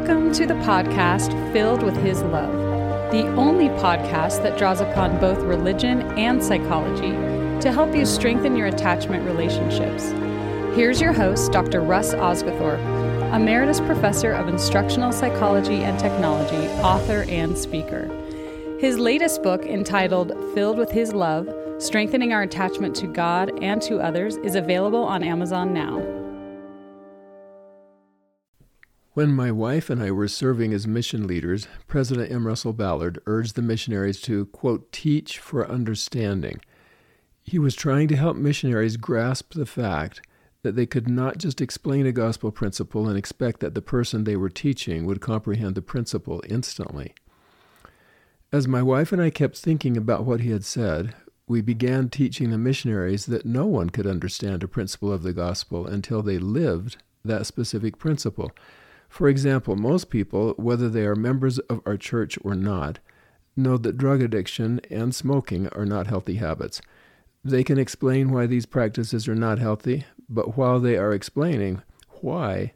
Welcome to the podcast Filled with His Love, the only podcast that draws upon both religion and psychology to help you strengthen your attachment relationships. Here's your host, Dr. Russ Osguthorpe, Emeritus Professor of Instructional Psychology and Technology, author, and speaker. His latest book, entitled Filled with His Love Strengthening Our Attachment to God and to Others, is available on Amazon now. When my wife and I were serving as mission leaders, President M. Russell Ballard urged the missionaries to, quote, teach for understanding. He was trying to help missionaries grasp the fact that they could not just explain a gospel principle and expect that the person they were teaching would comprehend the principle instantly. As my wife and I kept thinking about what he had said, we began teaching the missionaries that no one could understand a principle of the gospel until they lived that specific principle for example, most people, whether they are members of our church or not, know that drug addiction and smoking are not healthy habits. They can explain why these practices are not healthy, but while they are explaining why,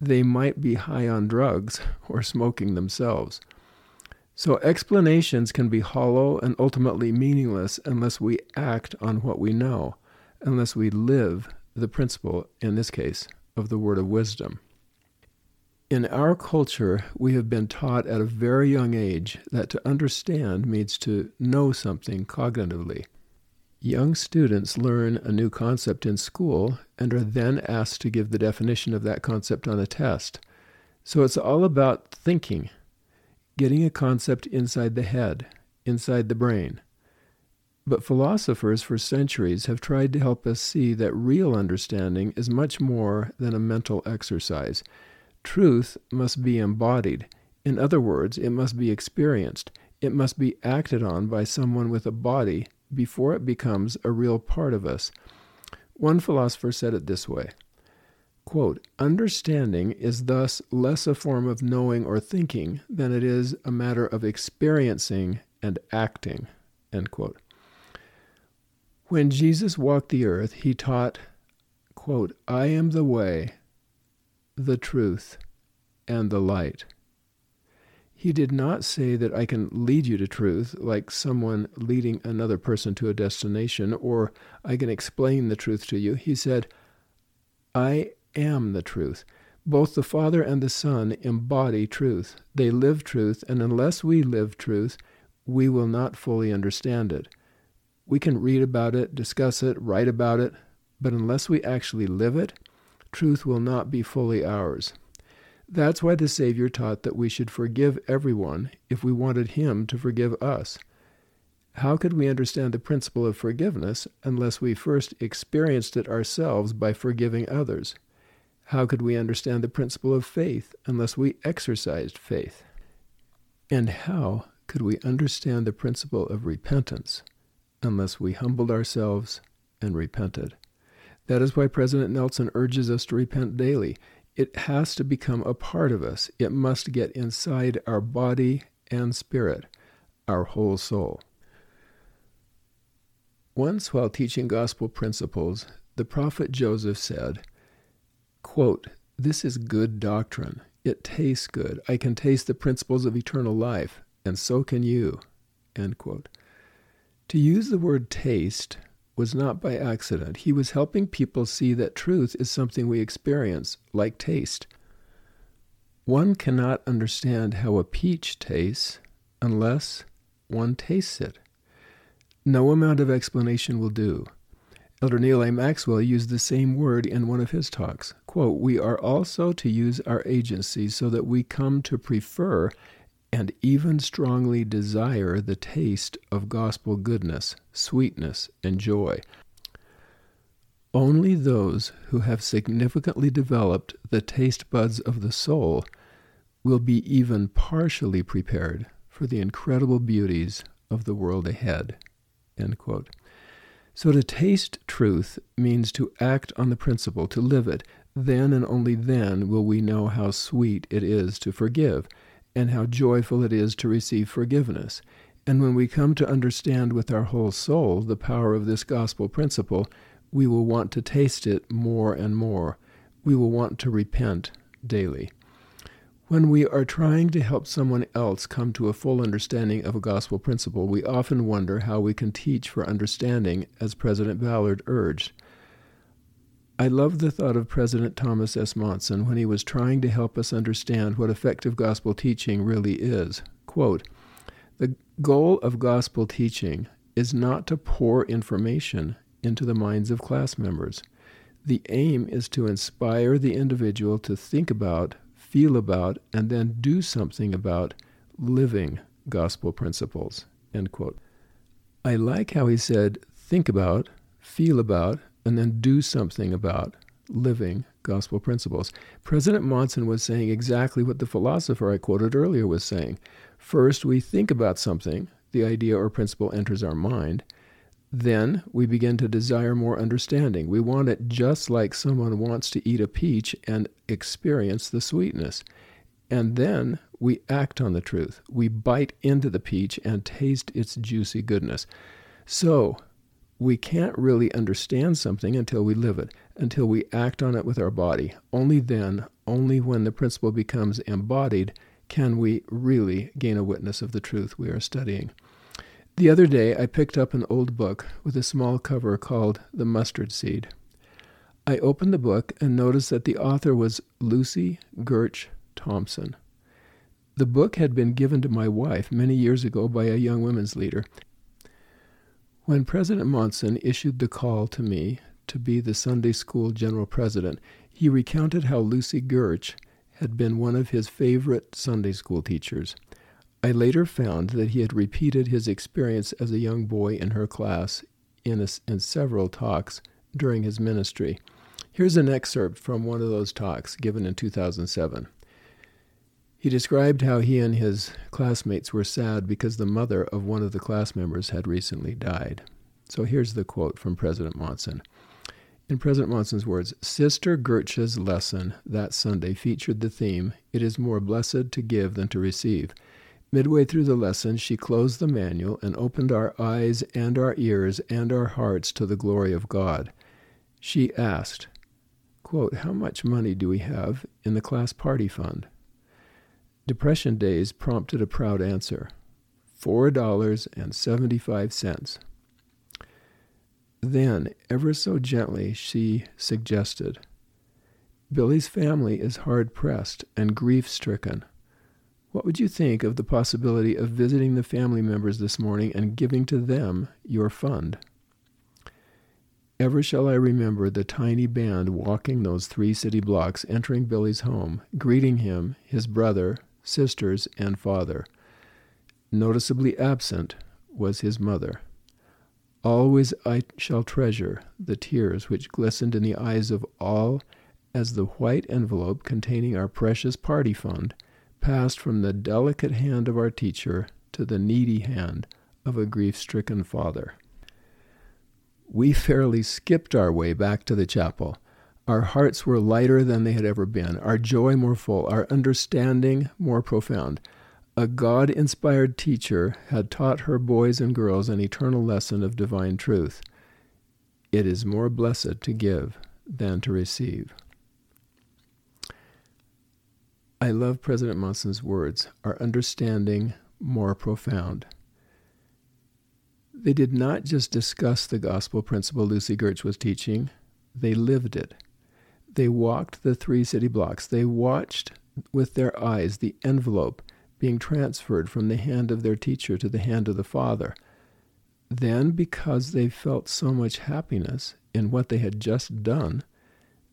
they might be high on drugs or smoking themselves. So, explanations can be hollow and ultimately meaningless unless we act on what we know, unless we live the principle, in this case, of the word of wisdom. In our culture, we have been taught at a very young age that to understand means to know something cognitively. Young students learn a new concept in school and are then asked to give the definition of that concept on a test. So it's all about thinking, getting a concept inside the head, inside the brain. But philosophers for centuries have tried to help us see that real understanding is much more than a mental exercise. Truth must be embodied. In other words, it must be experienced. It must be acted on by someone with a body before it becomes a real part of us. One philosopher said it this way quote, Understanding is thus less a form of knowing or thinking than it is a matter of experiencing and acting. When Jesus walked the earth, he taught, quote, I am the way, the truth, and the light. He did not say that I can lead you to truth like someone leading another person to a destination, or I can explain the truth to you. He said, I am the truth. Both the Father and the Son embody truth. They live truth, and unless we live truth, we will not fully understand it. We can read about it, discuss it, write about it, but unless we actually live it, truth will not be fully ours. That's why the Savior taught that we should forgive everyone if we wanted Him to forgive us. How could we understand the principle of forgiveness unless we first experienced it ourselves by forgiving others? How could we understand the principle of faith unless we exercised faith? And how could we understand the principle of repentance unless we humbled ourselves and repented? That is why President Nelson urges us to repent daily. It has to become a part of us. It must get inside our body and spirit, our whole soul. Once, while teaching gospel principles, the prophet Joseph said, quote, This is good doctrine. It tastes good. I can taste the principles of eternal life, and so can you. End quote. To use the word taste was not by accident. He was helping people see that truth is something we experience, like taste. One cannot understand how a peach tastes unless one tastes it. No amount of explanation will do. Elder Neal A. Maxwell used the same word in one of his talks. Quote, We are also to use our agency so that we come to prefer and even strongly desire the taste of gospel goodness, sweetness, and joy. Only those who have significantly developed the taste buds of the soul will be even partially prepared for the incredible beauties of the world ahead. So, to taste truth means to act on the principle, to live it. Then and only then will we know how sweet it is to forgive and how joyful it is to receive forgiveness. And when we come to understand with our whole soul the power of this gospel principle, we will want to taste it more and more. We will want to repent daily. When we are trying to help someone else come to a full understanding of a gospel principle, we often wonder how we can teach for understanding, as President Ballard urged. I love the thought of President Thomas S. Monson when he was trying to help us understand what effective gospel teaching really is. Quote, the goal of gospel teaching is not to pour information into the minds of class members. The aim is to inspire the individual to think about, feel about, and then do something about living gospel principles. End quote. I like how he said, think about, feel about, and then do something about living gospel principles. President Monson was saying exactly what the philosopher I quoted earlier was saying. First, we think about something, the idea or principle enters our mind. Then we begin to desire more understanding. We want it just like someone wants to eat a peach and experience the sweetness. And then we act on the truth. We bite into the peach and taste its juicy goodness. So, we can't really understand something until we live it, until we act on it with our body. Only then, only when the principle becomes embodied, can we really gain a witness of the truth we are studying. The other day, I picked up an old book with a small cover called The Mustard Seed. I opened the book and noticed that the author was Lucy Gertsch Thompson. The book had been given to my wife many years ago by a young women's leader, when President Monson issued the call to me to be the Sunday school general president, he recounted how Lucy Gertsch had been one of his favorite Sunday school teachers. I later found that he had repeated his experience as a young boy in her class in, a, in several talks during his ministry. Here's an excerpt from one of those talks given in 2007. He described how he and his classmates were sad because the mother of one of the class members had recently died. So here's the quote from President Monson. In President Monson's words, Sister Gertsch's lesson that Sunday featured the theme, It is more blessed to give than to receive. Midway through the lesson, she closed the manual and opened our eyes and our ears and our hearts to the glory of God. She asked, quote, How much money do we have in the class party fund? Depression days prompted a proud answer $4.75. Then, ever so gently, she suggested, Billy's family is hard pressed and grief stricken. What would you think of the possibility of visiting the family members this morning and giving to them your fund? Ever shall I remember the tiny band walking those three city blocks, entering Billy's home, greeting him, his brother, sisters, and father. Noticeably absent was his mother. Always I shall treasure the tears which glistened in the eyes of all as the white envelope containing our precious party fund passed from the delicate hand of our teacher to the needy hand of a grief stricken father. We fairly skipped our way back to the chapel our hearts were lighter than they had ever been, our joy more full, our understanding more profound. A God inspired teacher had taught her boys and girls an eternal lesson of divine truth. It is more blessed to give than to receive. I love President Monson's words, our understanding more profound. They did not just discuss the gospel principle Lucy Gertsch was teaching, they lived it. They walked the three city blocks. They watched with their eyes the envelope being transferred from the hand of their teacher to the hand of the Father. Then, because they felt so much happiness in what they had just done,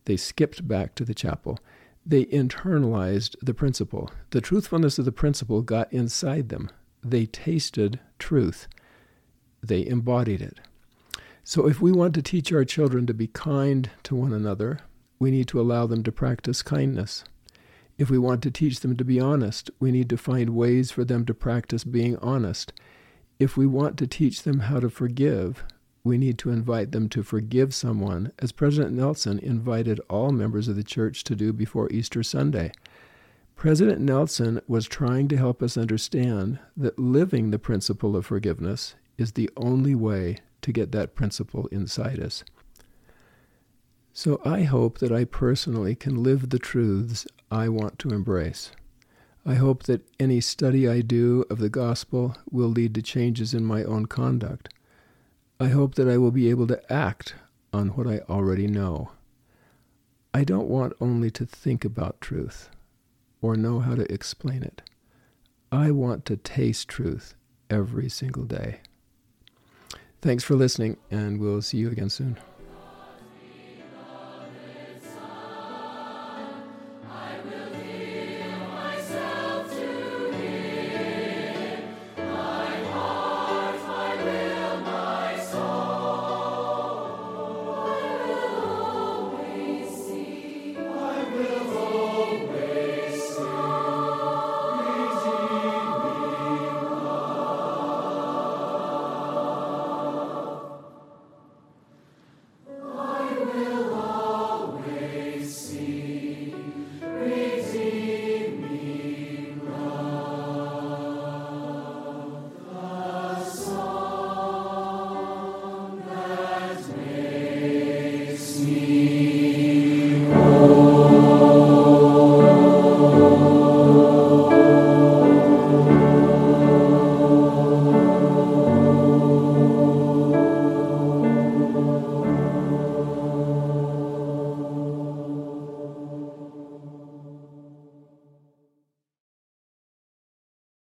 they skipped back to the chapel. They internalized the principle. The truthfulness of the principle got inside them. They tasted truth. They embodied it. So, if we want to teach our children to be kind to one another, we need to allow them to practice kindness. If we want to teach them to be honest, we need to find ways for them to practice being honest. If we want to teach them how to forgive, we need to invite them to forgive someone, as President Nelson invited all members of the church to do before Easter Sunday. President Nelson was trying to help us understand that living the principle of forgiveness is the only way to get that principle inside us. So I hope that I personally can live the truths I want to embrace. I hope that any study I do of the gospel will lead to changes in my own conduct. I hope that I will be able to act on what I already know. I don't want only to think about truth or know how to explain it. I want to taste truth every single day. Thanks for listening, and we'll see you again soon.